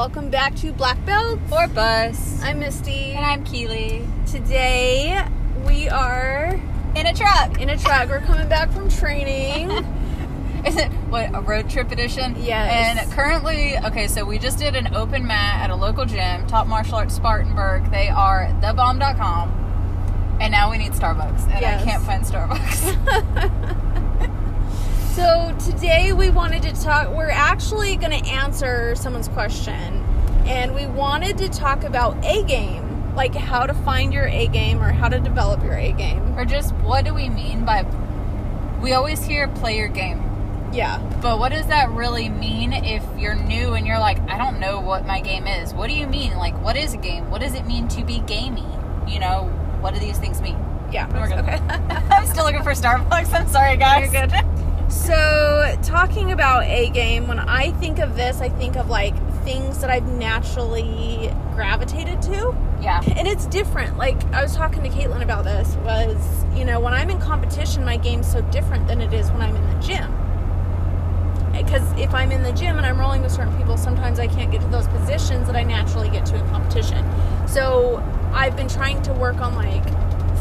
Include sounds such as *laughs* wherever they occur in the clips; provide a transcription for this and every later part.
Welcome back to Black Belt. Or bus. I'm Misty. And I'm Keely. Today we are In a truck. in a truck. We're coming back from training. *laughs* Is it what a road trip edition? Yes. And currently, okay, so we just did an open mat at a local gym, Top Martial Arts Spartanburg. They are thebomb.com. And now we need Starbucks, and Yes. I can't find Starbucks. *laughs* so today we wanted to talk. We're actually going to answer someone's question, and we wanted to talk about A game, like how to find your A game or how to develop your A game. or just what do we mean by? We always hear play your game. Yeah. But what does that really mean if you're new and you're like, I don't know what my game is? What do you mean? Like, what is a game? What does it mean to be gamey? You know, what do these things mean? Yeah. We're good. Okay. *laughs* I'm still looking for Starbucks. I'm sorry, guys. You're good. So, talking about A game, when I think of this, I think of like things that I've naturally gravitated to. Yeah. And it's different. Like, I was talking to Caitlin about this, was, you know, when I'm in competition, my game's so different than it is when I'm in the gym. Eh, because if I'm in the gym and I'm rolling with certain people, sometimes I can't get to those positions that I naturally get to in competition. So, I've been trying to work on like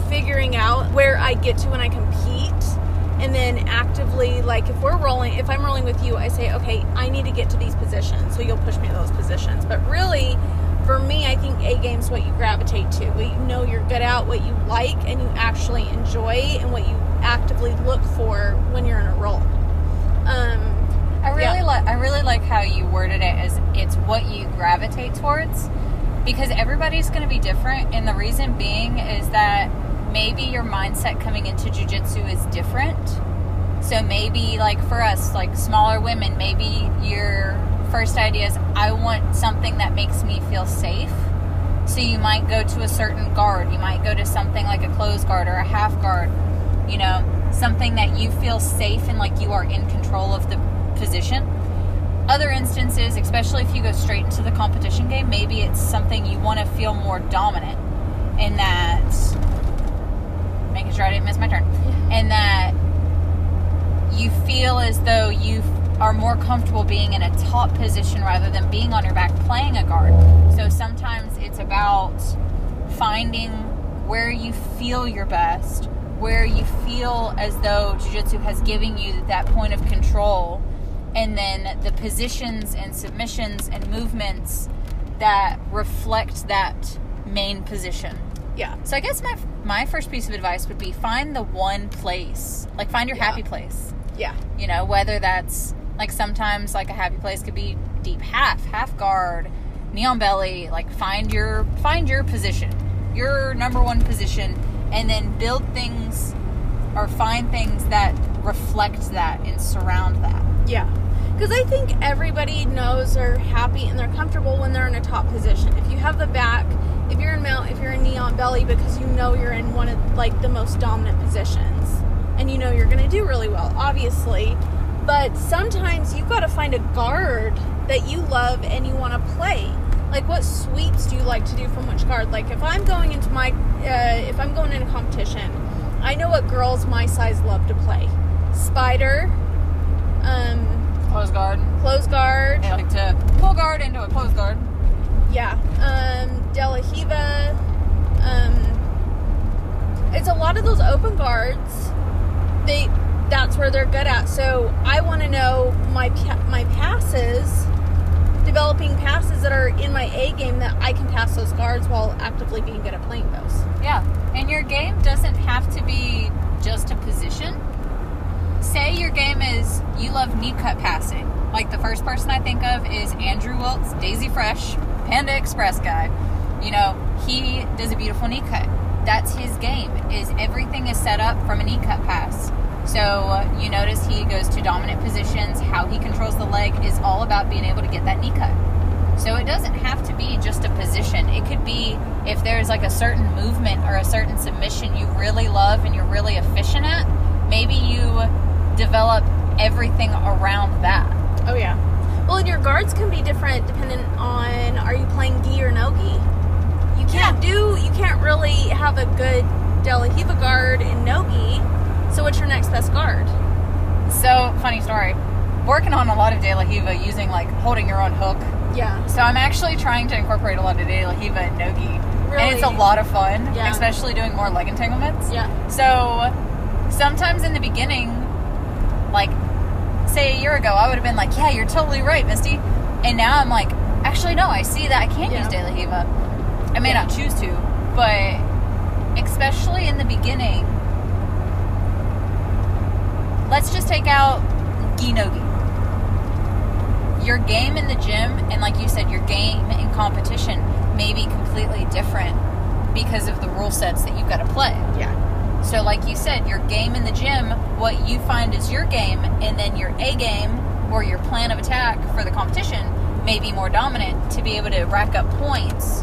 figuring out where I get to when I compete and then actively like if we're rolling if i'm rolling with you i say okay i need to get to these positions so you'll push me to those positions but really for me i think a game's what you gravitate to what you know you're good at what you like and you actually enjoy and what you actively look for when you're in a role um I really Yeah. like I really like how you worded it as it's what you gravitate towards because everybody's going to be different and the reason being is that maybe your mindset coming into jujitsu is different. So maybe like for us like smaller women, maybe your first idea is I want something that makes me feel safe. So you might go to a certain guard. You might go to something like a closed guard or a half guard. You know, something that you feel safe and like you are in control of the position. Other instances, especially if you go straight into the competition game, maybe it's something you want to feel more dominant in that making sure I didn't miss my turn. And that you feel as though you are more comfortable being in a top position rather than being on your back playing a guard. So sometimes it's about finding where you feel your best, where you feel as though jiu-jitsu has given you that point of control, and then the positions and submissions and movements that reflect that main position. Yeah So I guess my my first piece of advice would be find the one place, like find your Yeah. happy place. yeah You know, whether that's like sometimes like a happy place could be deep half, half guard, knee on belly. Like find your find your position, your number one position, and then build things or find things that reflect that and surround that. Yeah. Because I think everybody knows they're happy and they're comfortable when they're in a top position. If you have the back, if you're in mount, if you're in knee on belly, because you know you're in one of like the most dominant positions, and you know you're going to do really well, obviously. But sometimes you've got to find a guard that you love and you want to play. Like, what sweeps do you like to do from which guard? Like, if I'm going into my, uh, if I'm going in a competition, I know what girls my size love to play. Spider, um, Close guard. close guard. They like to pull guard into a close guard. Yeah. Um, De La Riva. Um, it's a lot of those open guards. They that's where they're good at. So I want to know my my passes, developing passes that are in my A game that I can pass those guards while actively being good at playing those. Yeah, and your game doesn't have to be just a position. Say your game is you love knee cut passing. Like the first person I think of is Andrew Wiltse, Daisy Fresh, Panda Express guy. You know, he does a beautiful knee cut. That's his game. Is everything is set up from a knee cut pass. So you notice he goes to dominant positions. How he controls the leg is all about being able to get that knee cut. So it doesn't have to be just a position. It could be if there's like a certain movement or a certain submission you really love and you're really efficient at, maybe you develop everything around that. Oh yeah. Well, and your guards can be different depending on are you playing gi or no gi. You can't do you can't really have a good De La Riva guard in no gi. So what's your next best guard? So, funny story. Working on a lot of De La Riva using like holding your own hook Yeah. So I'm actually trying to incorporate a lot of De La Riva and Nogi. And it's a lot of fun, Yeah. especially doing more leg entanglements. Yeah. So sometimes in the beginning, like say a year ago, I would have been like, "Yeah, you're totally right, Misty," and now I'm like, "Actually, no, I see that I can't Yeah. use De La Riva. I may Yeah. not choose to, but especially in the beginning, let's just take out Ginogi. Your game in the gym, and like you said, your game in competition may be completely different because of the rule sets that you've got to play. Yeah. So, like you said, your game in the gym, what you find is your game, and then your A game or your plan of attack for the competition may be more dominant to be able to rack up points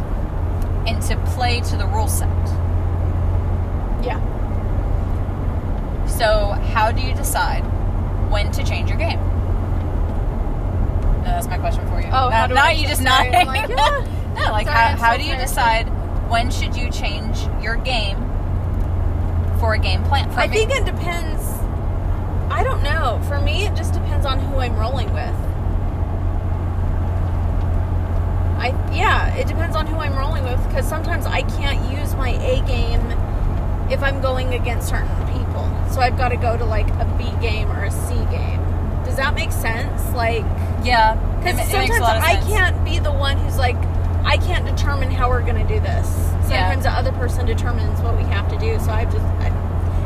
and to play to the rule set. Yeah. So, how do you decide when to change your game? No, that's my question for you. Oh, not, how do not you just nodding. Like, *laughs* yeah. no, like Sorry, how, how so do you decide when should you change your game for a game plan? For I me- think it depends. I don't know. For me, it just depends on who I'm rolling with. I yeah, it depends on who I'm rolling with because sometimes I can't use my A game if I'm going against certain people. So I've got to go to like a B game or a C game. Does that make sense? Like yeah, because it, it makes sometimes a lot of I sense. can't be the one who's like, I can't determine how we're going to do this. Yeah. Sometimes the other person determines what we have to do. So I just I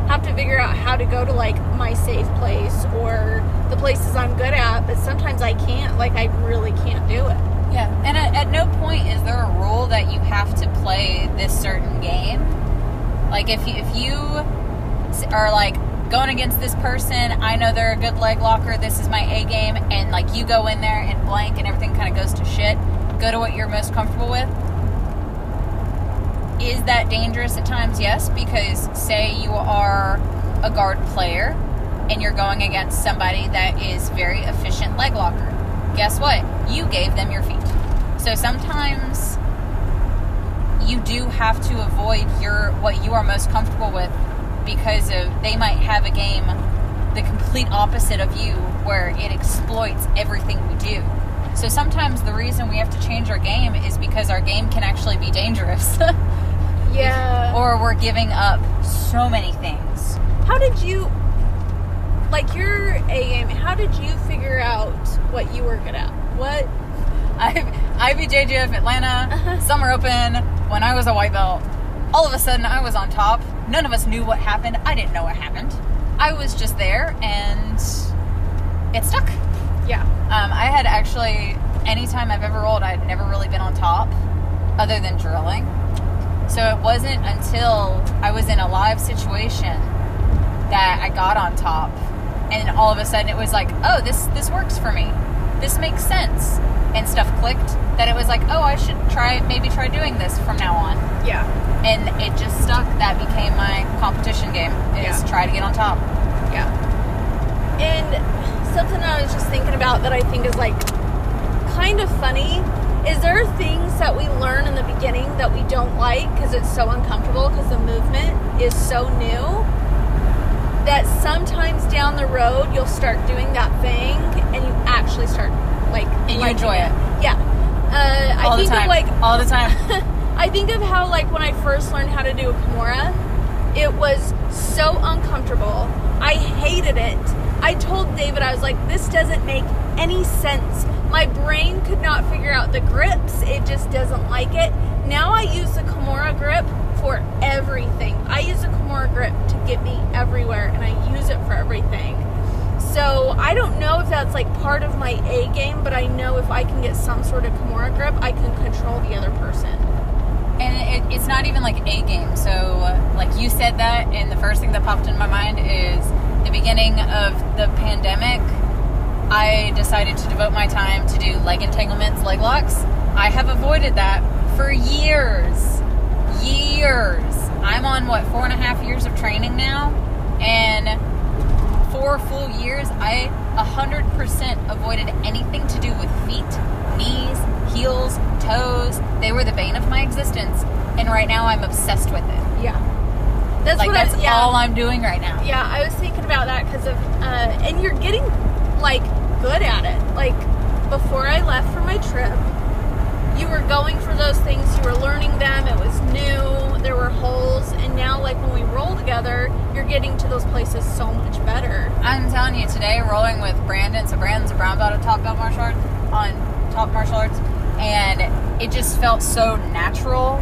have to figure out how to go to like my safe place or the places I'm good at. But sometimes I can't. Like I really can't do it. Yeah, and at, at no point is there a rule that you have to play this certain game. Like if you, if you are like going against this person, I know they're a good leg locker. This is my A game, and like you go in there and blank, and everything kind of goes to shit. Go to what you're most comfortable with. Is that dangerous at times? Yes, because say you are a guard player and you're going against somebody that is very efficient leg locker. Guess what? You gave them your feet. So sometimes you do have to avoid your what you are most comfortable with because of they might have a game the complete opposite of you where it exploits everything we do. So sometimes the reason we have to change our game is because our game can actually be dangerous. *laughs* Yeah. or we're giving up so many things. how did you like your A game? How did you figure out what you were good at? What? *laughs* I IBJJF Atlanta Uh-huh. Summer Open when I was a white belt. All of a sudden, I was on top. None of us knew what happened. I didn't know what happened. I was just there, and it stuck. Yeah. Um, I had actually, anytime I've ever rolled, I'd never really been on top, other than drilling. So it wasn't until I was in a live situation that I got on top, and all of a sudden it was like, oh, this this works for me. This makes sense, and stuff clicked. That it was like, oh, I should try maybe try doing this from now on, Yeah. and it just stuck. That became my competition game. Is Yeah. try to get on top. Yeah. And something I was just thinking about that I think is like kind of funny is there things that we learn in the beginning that we don't like because it's so uncomfortable because the movement is so new that sometimes down the road you'll start doing that thing and you actually start like And you enjoy it. Yeah. Uh, All I the think time. of like all the time. *laughs* I think of how like when I first learned how to do a Kimura, it was so uncomfortable. I hated it. I told David I was like, this doesn't make any sense. My brain could not figure out the grips. It just doesn't like it. Now I use the Kimura grip for everything. I use the Kimura grip to get me everywhere and I use it for everything. So I don't know if that's like part of my A game, but I know if I can get some sort of Kimura grip, I can control the other person. And it, it's not even like a game. So, uh, like you said that, and the first thing that popped in my mind is the beginning of the pandemic. I decided to devote my time to do leg entanglements, leg locks. I have avoided that for years. Years. I'm on what, four and a half years of training now? And four full years, I 100% avoided anything to do with feet, knees, heels, toes. They were the bane of my existence. And right now I'm obsessed with it. Yeah. That's like what that's I, yeah. all I'm doing right now. Yeah, I was thinking about that because of, uh, and you're getting like good at it. Like before I left for my trip, you were going for those things, you were learning them, it was new, there were holes, and now, like, when we roll together, you're getting to those places so much better. I'm telling you, today rolling with Brandon, so Brandon's a brown belt at Top Belt Martial Arts, on Top Martial Arts, and it just felt so natural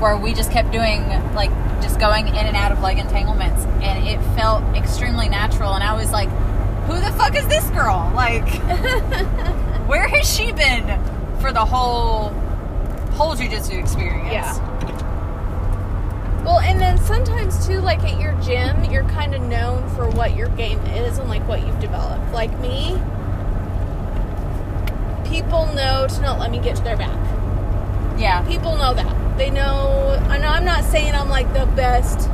where we just kept doing, like, just going in and out of leg entanglements, and it felt extremely natural, and I was like, who the fuck is this girl? Like, *laughs* where has she been for the whole, whole jujitsu experience? Yeah. Well, and then sometimes too, like at your gym, you're kind of known for what your game is and like what you've developed. Like me, people know to not let me get to their back. Yeah. People know that. They know, and I'm not saying I'm like the best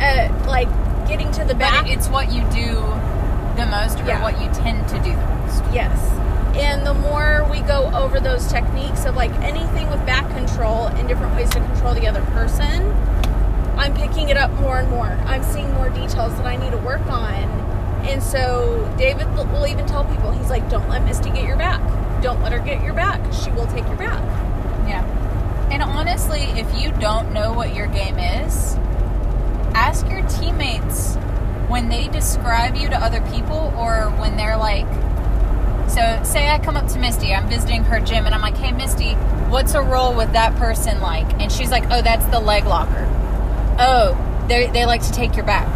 at like getting to the back. But it's what you do the most or Yeah. what you tend to do the most. Yes. And the more we go over those techniques of like anything with back control and different ways to control the other person, I'm picking it up more and more. I'm seeing more details that I need to work on. And so David will will even tell people, he's like, don't let Misty get your back. Don't let her get your back. She will take your back. Yeah. And honestly, if you don't know what your game is, ask your teammates when they describe you to other people or when they're like, so say I come up to Misty, I'm visiting her gym, and I'm like, hey, Misty, what's a roll with that person like? And she's like, oh, that's the leg locker. Oh, they they like to take your back.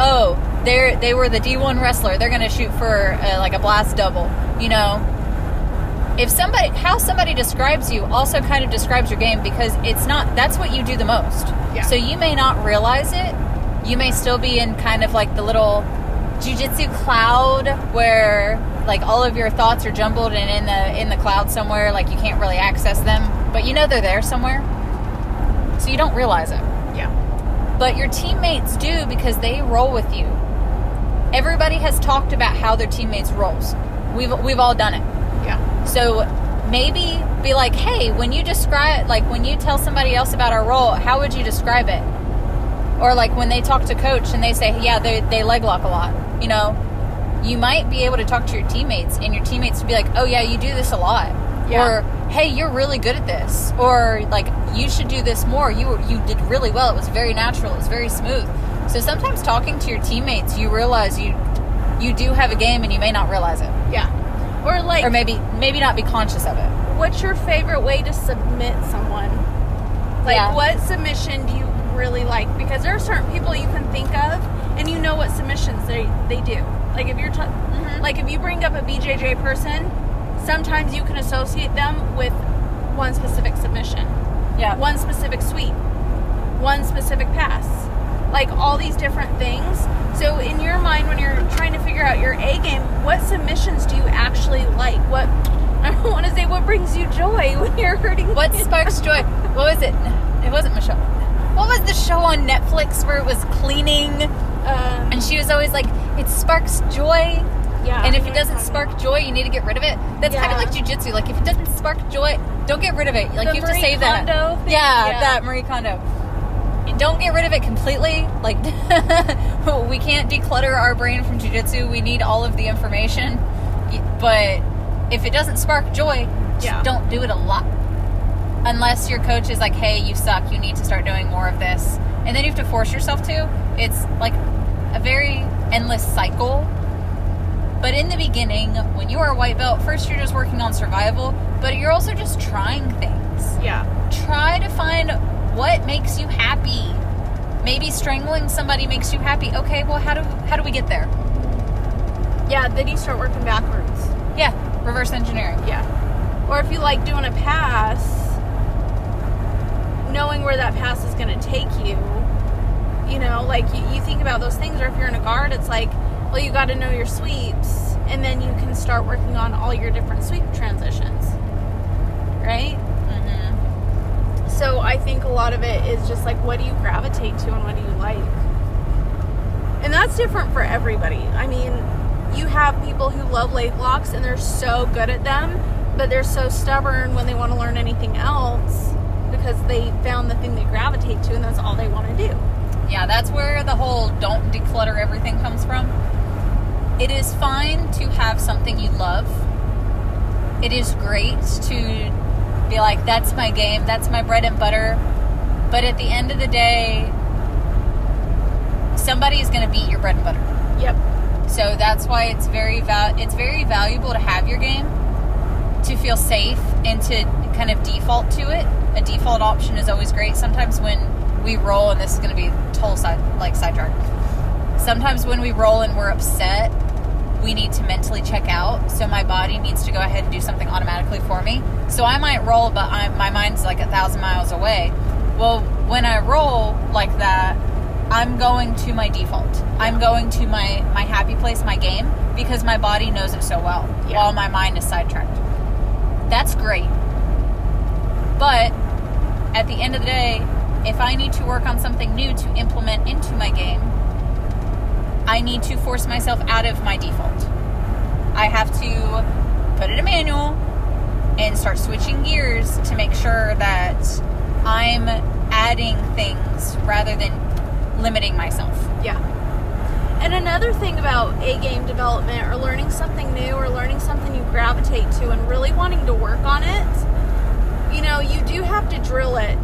Oh, they're they were the D1 wrestler. They're gonna shoot for uh, like a blast double. You know, if somebody how somebody describes you also kind of describes your game because it's not that's what you do the most Yeah. so you may not realize it you may still be in kind of like the little jujitsu cloud where like all of your thoughts are jumbled and in the in the cloud somewhere like you can't really access them but you know they're there somewhere so you don't realize it Yeah. but your teammates do because they roll with you. Everybody has talked about how their teammates rolls. We've we've all done it. Yeah. So maybe be like, "Hey, when you describe like when you tell somebody else about our role, how would you describe it?" Or like when they talk to coach and they say, "Yeah, they they leg lock a lot." You know, you might be able to talk to your teammates and your teammates to be like, "Oh yeah, you do this a lot." Yeah. Or hey, you're really good at this. Or like you should do this more. You you did really well. It was very natural. It was very smooth. So sometimes talking to your teammates, you realize you you do have a game and you may not realize it. Yeah. Or like Or maybe maybe not be conscious of it. what's your favorite way to submit someone? Like, Yeah. what submission do you really like? Because there are certain people you can think of, and you know what submissions they they do. Like if you're t- Mm-hmm. like if you bring up a BJJ person, sometimes you can associate them with one specific submission, Yeah. one specific sweep, one specific pass, like all these different things. So in your mind, when you're trying to figure out your A game, what submissions do you actually like? What *laughs* I don't want to say what brings you joy when you're hurting. What *laughs* sparks joy? What was it? It wasn't Michelle. What was the show on Netflix where it was cleaning Um, and she was always like, "It sparks joy." yeah, And if it doesn't spark talking joy, you need to get rid of it. That's kind of like jujitsu. Like if it doesn't spark joy, don't get rid of it. Like The you have to Marie save that. Thing? Yeah, Yeah. that Marie Kondo. Don't get rid of it completely. Like *laughs* we can't declutter our brain from jujitsu. We need all of the information. But if it doesn't spark joy, just Yeah. don't do it a lot. Unless your coach is like, "Hey, you suck. You need to start doing more of this," and then you have to force yourself to. It's like a very endless cycle but in the beginning, when you are a white belt, first you're just working on survival, but you're also just trying things. Yeah, Try to find what makes you happy. Maybe strangling somebody makes you happy. Okay, well how do how do we get there? yeah. Then you start working backwards. Yeah, reverse engineering. Yeah. Or if you like doing a pass, knowing where that pass is going to take you, you know, like you, you think about those things. Or if you're in a guard, it's like, well, you got to know your sweeps, and then you can start working on all your different sweep transitions. Right? Mm-hmm. So I think a lot of it is just like, what do you gravitate to and what do you like? And that's different for everybody. I mean, you have people who love leg locks and they're so good at them, but they're so stubborn when they want to learn anything else because they found the thing they gravitate to and that's all they want to do. Yeah, that's where the whole don't declutter everything comes from. It is fine to have something you love. It is great to be like, that's my game, that's my bread and butter. But at the end of the day, somebody is going to beat your bread and butter. Yep. So that's why it's very val- it's very valuable to have your game to feel safe and to kind of default to it. A default option is always great. Sometimes when we roll, and this is going to be total side like sidetrack. Sometimes when we roll and we're upset, we need to mentally check out. So my body needs to go ahead and do something automatically for me. So I might roll, but I'm, my mind's like a thousand miles away. Well, when I roll like that, I'm going to my default. I'm going to my my happy place, my game, because my body knows it so well, Yeah. while my mind is sidetracked. That's great. But at the end of the day, if I need to work on something new to implement into my game, I need to force myself out of my default. I have to put it in a manual and start switching gears to make sure that I'm adding things rather than limiting myself. Yeah. And another thing about a game development or learning something new or learning something you gravitate to and really wanting to work on it, you know, you do have to drill it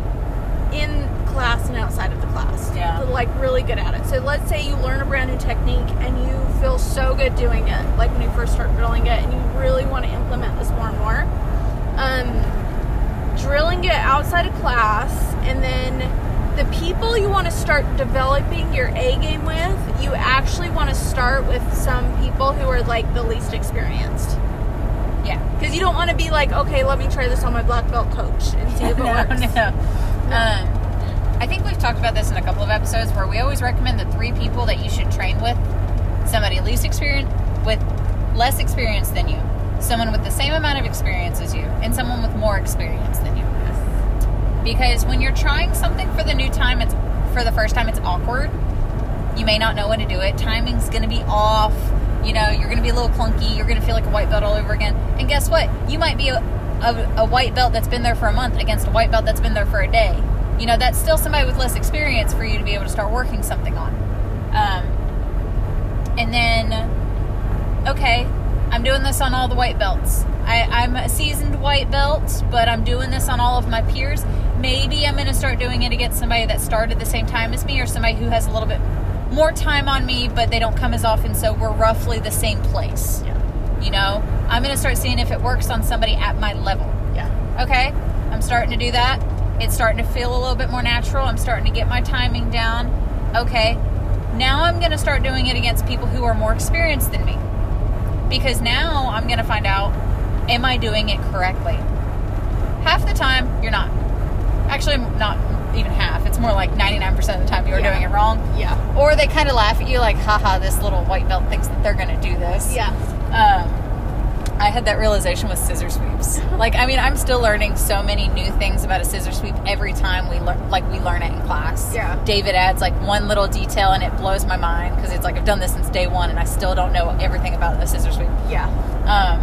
in class and outside of the class. Yeah. Like really good at it. So let's say you learn a brand new technique and you feel so good doing it, like when you first start drilling it and you really want to implement this more and more. Um, drilling it outside of class and then the people you want to start developing your A game with, you actually want to start with some people who are like the least experienced. Because you don't want to be like, okay, let me try this on my black belt coach and see if it *laughs* no, works. no. Um, I think we've talked about this in a couple of episodes where we always recommend the three people that you should train with somebody least experienced with less experience than you, someone with the same amount of experience as you, and someone with more experience than you. Because when you're trying something for the new time, it's for the first time, it's awkward. You may not know when to do it. Timing's going to be off. You know, you're going to be a little clunky. You're going to feel like a white belt all over again. And guess what? You might be a, a, a white belt that's been there for a month against a white belt that's been there for a day. You know, that's still somebody with less experience for you to be able to start working something on. Um, and then, okay, I'm doing this on all the white belts. I, I'm a seasoned white belt, but I'm doing this on all of my peers. Maybe I'm going to start doing it against somebody that started the same time as me or somebody who has a little bit more time on me, but they don't come as often, so we're roughly the same place. Yeah. You know, I'm going to start seeing if it works on somebody at my level. Yeah. Okay, I'm starting to do that. It's starting to feel a little bit more natural. I'm starting to get my timing down. Okay, now I'm going to start doing it against people who are more experienced than me. Because now I'm going to find out am I doing it correctly? Half the time, you're not. Actually, not even half. It's more like 99% of the time you're Yeah. doing it wrong. Yeah. Or they kind of laugh at you like, haha, this little white belt thinks that they're going to do this. Yeah. Um, I had that realization with scissor sweeps. *laughs* like, I mean, I'm still learning so many new things about a scissor sweep every time we learn, like we learn it in class. Yeah. David adds like one little detail, and it blows my mind because it's like I've done this since day one, and I still don't know everything about a scissor sweep. Yeah. Um,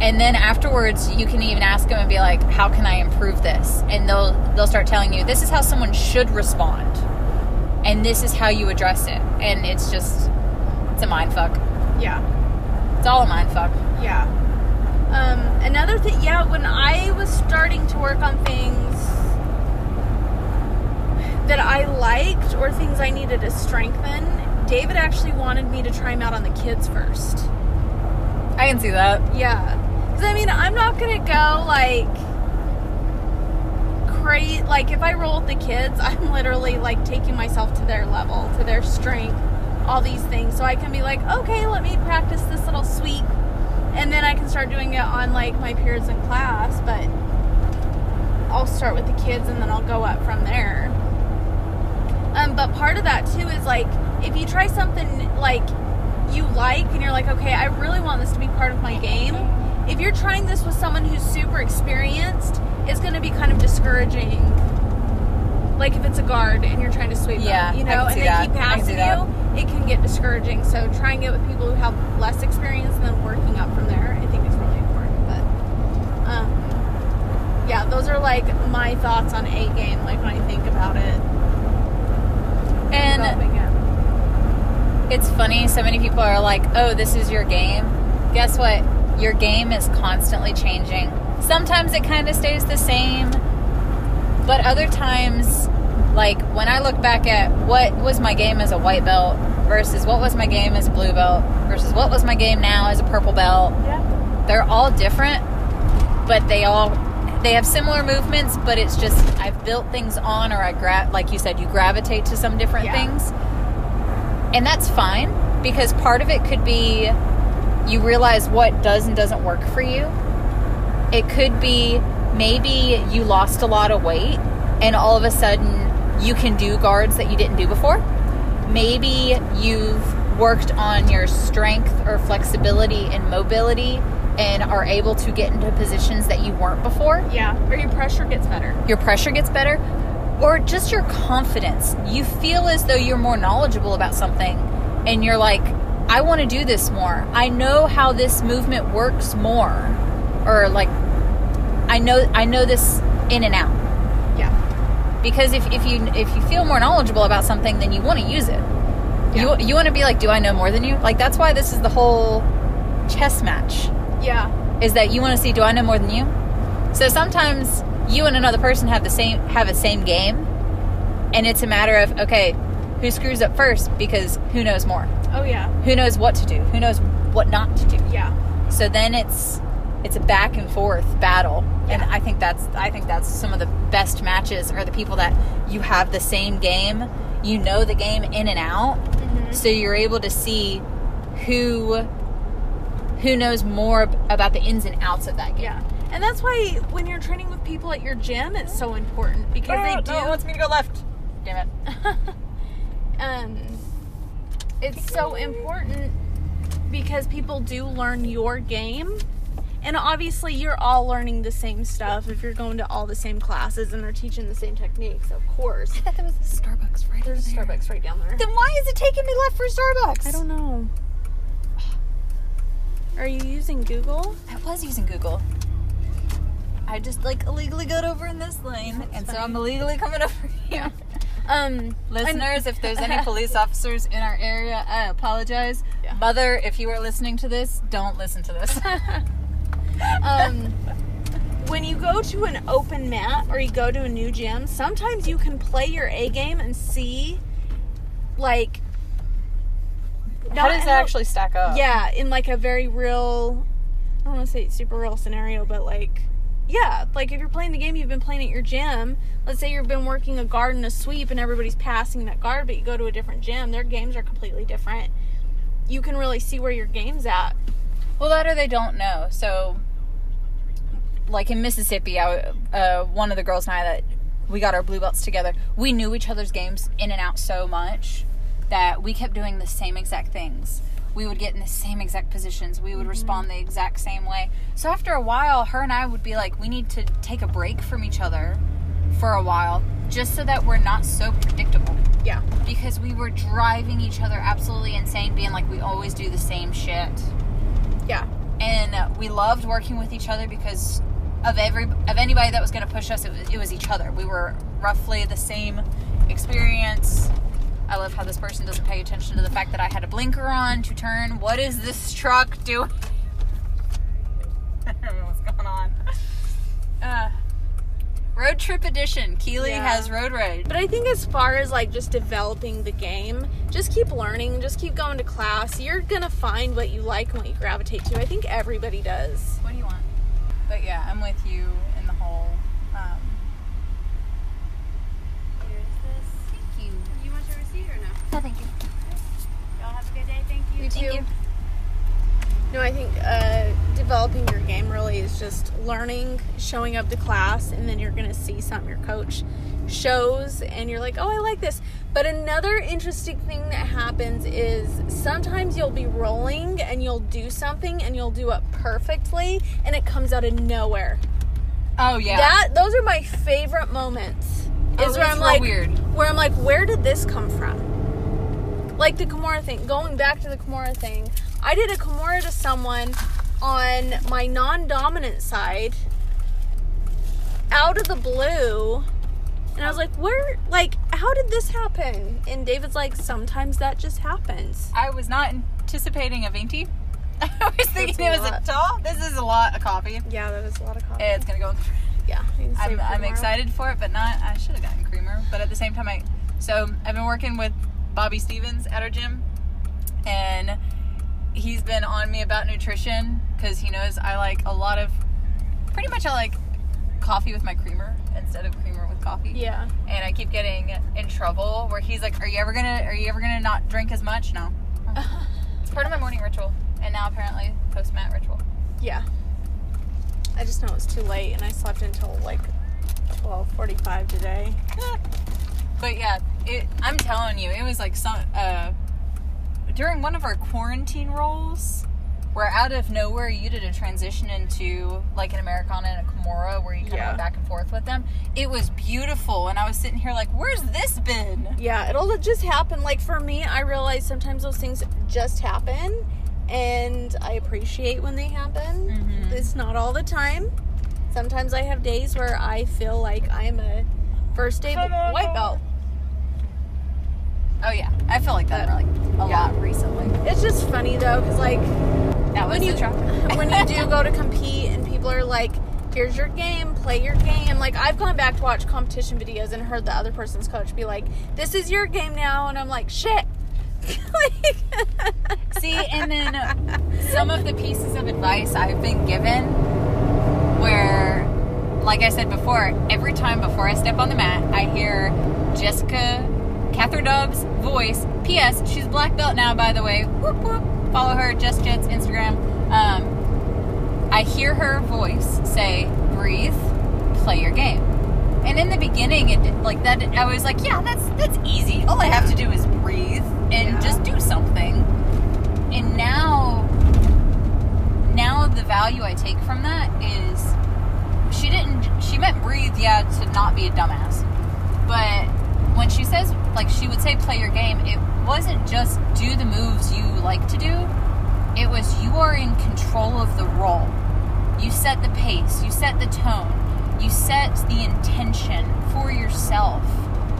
and then afterwards, you can even ask them and be like, "How can I improve this?" And they'll they'll start telling you, "This is how someone should respond, and this is how you address it." And it's just, it's a mind fuck. Yeah. It's all a mind fuck. Yeah. Um, another thing, yeah, when I was starting to work on things that I liked or things I needed to strengthen, David actually wanted me to try them out on the kids first. I can see that. Yeah. I mean, I'm not to go like crazy. Like, if I roll with the kids, I'm literally like taking myself to their level, to their strength, all these things. So I can be like, okay, let me practice this little sweep. And then I can start doing it on like my peers in class. But I'll start with the kids and then I'll go up from there. Um, but part of that too is like if you try something like you like and you're like, okay, I really want this to be part of my game. If you're trying this with someone who's super experienced, it's going to be kind of discouraging. Like if it's a guard and you're trying to sweep Yeah, them, you know, and they that. keep I can see passing you, it can get discouraging. So trying it with people who have less experience and then working up from there, I think is really important. But um, yeah, those are like my thoughts on a game. Like when I think about it, And it's funny, so many people are like, oh, this is your game. Guess what? Your game is constantly changing. Sometimes it kind of stays the same, but other times, like when I look back at what was my game as a white belt versus what was my game as a blue belt versus what was my game now as a purple belt, Yeah. they're all different, but they all they have similar movements, but it's just I've built things on, or I grab, like you said, you gravitate to some different Yeah. things, and that's fine because part of it could be you realize what does and doesn't work for you. It could be maybe you lost a lot of weight, and all of a sudden you can do guards that you didn't do before. Maybe you've worked on your strength or flexibility and mobility and are able to get into positions that you weren't before. Yeah. Or your pressure gets better. Your pressure gets better, or just your confidence. You feel as though you're more knowledgeable about something, and you're like, I want to do this more. I know how this movement works more, or like, I know I know this in and out. Yeah. Because if, if you if you feel more knowledgeable about something, then you want to use it. Yeah. You you want to be like, do I know more than you? Like that's why this is the whole chess match Yeah. is that you want to see do I know more than you? So sometimes you and another person have the same have a same game and it's a matter of okay, who screws up first because who knows more? Oh yeah. Who knows what to do? Who knows what not to do? Yeah. So then it's it's a back and forth battle. And I think that's I think that's some of the best matches are the people that you have the same game, you know the game in and out, Mm-hmm. so you're able to see who who knows more about the ins and outs of that game. Yeah. And that's why when you're training with people at your gym, it's so important because Oh, they do. No, it wants me to go left. *laughs* Damn it. *laughs* um, it's so important because people do learn your game. And obviously, you're all learning the same stuff if you're going to all the same classes and they're teaching the same techniques, of course. I thought there was a Starbucks right there. There's a. Starbucks right down there. Then why is it taking me left for Starbucks? I don't know. Are you using Google? I was using Google. I just like illegally got over in this lane, and so. I'm illegally coming over here. Um, Listeners, if there's any *laughs* police officers in our area, I apologize. Yeah. Mother, if you are listening to this, don't listen to this. *laughs* um, when you go to an open mat or you go to a new gym, sometimes you can play your A game and see, like, How does that actually stack up? Yeah, in like a very real, I don't want to say super real scenario, but like, yeah, like if you're playing the game you've been playing at your gym, let's say you've been working a guard and a sweep and everybody's passing that guard, but you go to a different gym, their games are completely different. You can really see where your game's at. Well, that or they don't know. So, like in Mississippi, I, uh, one of the girls and I that we got our blue belts together, we knew each other's games in and out so much that we kept doing the same exact things. We would get in the same exact positions. We would mm-hmm. respond the exact same way. So after a while, her and I would be like, we need to take a break from each other for a while, just so that we're not so predictable Yeah. because we were driving each other absolutely insane, being like we always do the same shit Yeah. and we loved working with each other because of every of anybody that was going to push us it was, it was each other we were roughly the same experience i love how this person doesn't pay attention to the fact that i had a blinker on to turn what is this truck doing *laughs* I don't know what's going on uh, road trip edition keely Yeah. has road rage But I think as far as like just developing the game, just keep learning, just keep going to class. You're gonna find what you like and what you gravitate to. I think everybody does. What do you want? But yeah, I'm with you no? No, thank you. Y'all have a good day. Thank you. You Thank too. you. No, I think uh, developing your game really is just learning, showing up to class, and then you're gonna see something your coach shows, and you're like, oh, I like this. But another interesting thing that happens is sometimes you'll be rolling and you'll do something and you'll do it perfectly, and it comes out of nowhere. Oh yeah. That those are my favorite moments. Oh, Is where I'm like, weird. where I'm like, where did this come from? Like the Kimura thing. Going back to the Kimura thing, I did a Kimura to someone on my non-dominant side, out of the blue, and I was like, where? Like, how did this happen? And David's like, sometimes that just happens. I was not anticipating a venti. *laughs* I was thinking it was a tall. This is a lot of coffee. Yeah, that is a lot of coffee. It's gonna go. yeah, you can save I'm, I'm excited for it, but not. I should have gotten creamer, but at the same time, I. So I've been working with Bobby Stevens at our gym, and he's been on me about nutrition because he knows I like a lot of. Pretty much, I like coffee with my creamer instead of creamer with coffee. Yeah. And I keep getting in trouble where he's like, "Are you ever gonna? Are you ever gonna not drink as much?" No. *laughs* It's part of my morning ritual, and now apparently post mat ritual. Yeah. I just know it's too late, and I slept until like twelve forty-five today. *laughs* But yeah, it, I'm telling you, it was like some uh, during one of our quarantine rolls, where out of nowhere you did a transition into like an Americana and a Kimura, where you kind of went back and forth with them. It was beautiful, and I was sitting here like, "Where's this been?" Yeah, it'll just happen. Like for me, I realize sometimes those things just happen, and I appreciate when they happen. Mhm. It's not all the time. Sometimes I have days where I feel like I'm a first day white belt. Oh yeah, I feel like that like a Yeah. lot recently. It's just funny though, because like That was when you *laughs* when you do go to compete and people are like, "Here's your game, play your game." Like I've gone back to watch competition videos and heard the other person's coach be like, "This is your game now," and I'm like, "Shit." *laughs* like, See, and *laughs* then some of the pieces of advice I've been given, where, like I said before, every time before I step on the mat, I hear Jessica, Catherine Dobbs' voice. P.S. She's black belt now, by the way. Whoop whoop. Follow her, Just Jets Instagram. Um, I hear her voice say, "Breathe, play your game." And in the beginning, it like that. I was like, "Yeah, that's that's easy. All I have to do is breathe and Yeah. just do something." And now, now the value I take from that is she didn't. She meant breathe, yeah, to not be a dumbass. But when she says, like, she would say, play your game. It wasn't just do the moves you like to do. It was you are in control of the role. You set the pace. You set the tone. You set the intention for yourself.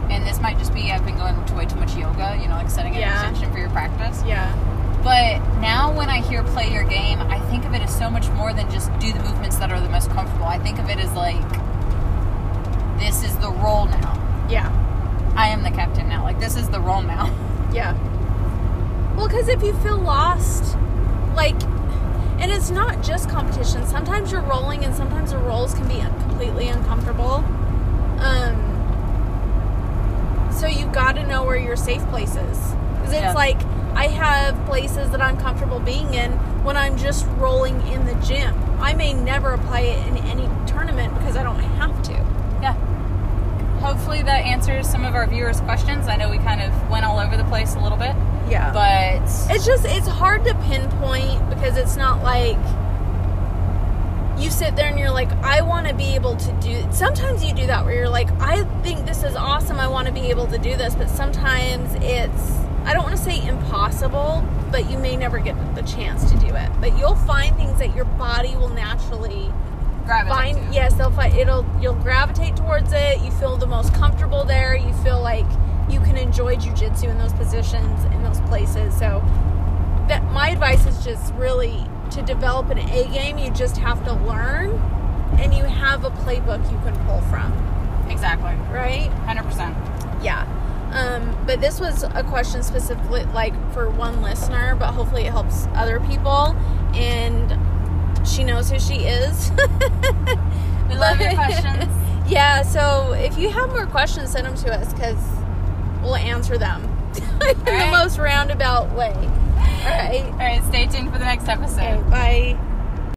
And this might just be I've been going to way too much yoga, you know, like setting an Yeah. intention for your practice. yeah, But now when I hear play your game, I think of it as so much more than just do the movements that are the most comfortable. I think of it as like this is the role now. yeah, I am the captain now. Like this is the role now. *laughs* yeah. Well, because if you feel lost, like, and it's not just competition. Sometimes you're rolling, and sometimes the rolls can be completely uncomfortable. Um, so you've got to know where your safe place is, because it's Yeah. like I have places that I'm comfortable being in when I'm just rolling in the gym. I may never apply it in any tournament because I don't have to. Hopefully that answers some of our viewers' questions. I know we kind of went all over the place a little bit, Yeah. but It's just it's hard to pinpoint because it's not like you sit there and you're like, I want to be able to do. Sometimes you do that where you're like, I think this is awesome. I want to be able to do this, but sometimes it's I don't want to say impossible, but you may never get the chance to do it. But you'll find things that your body will naturally gravitate find. Yes, they'll find it'll. You'll gravitate towards it. You feel the most comfortable there. You feel like you can enjoy jujitsu in those positions in those places. So that my advice is just really to develop an A game. You just have to learn, and you have a playbook you can pull from. Exactly. Right? 100%. Yeah. Um, but this was a question specifically like for one listener, but hopefully it helps other people. And she knows who she is. *laughs* We love your questions. *laughs* yeah, so if you have more questions, send them to us because we'll answer them *laughs* in the most roundabout way. All right. All right, stay tuned for the next episode. Okay, bye.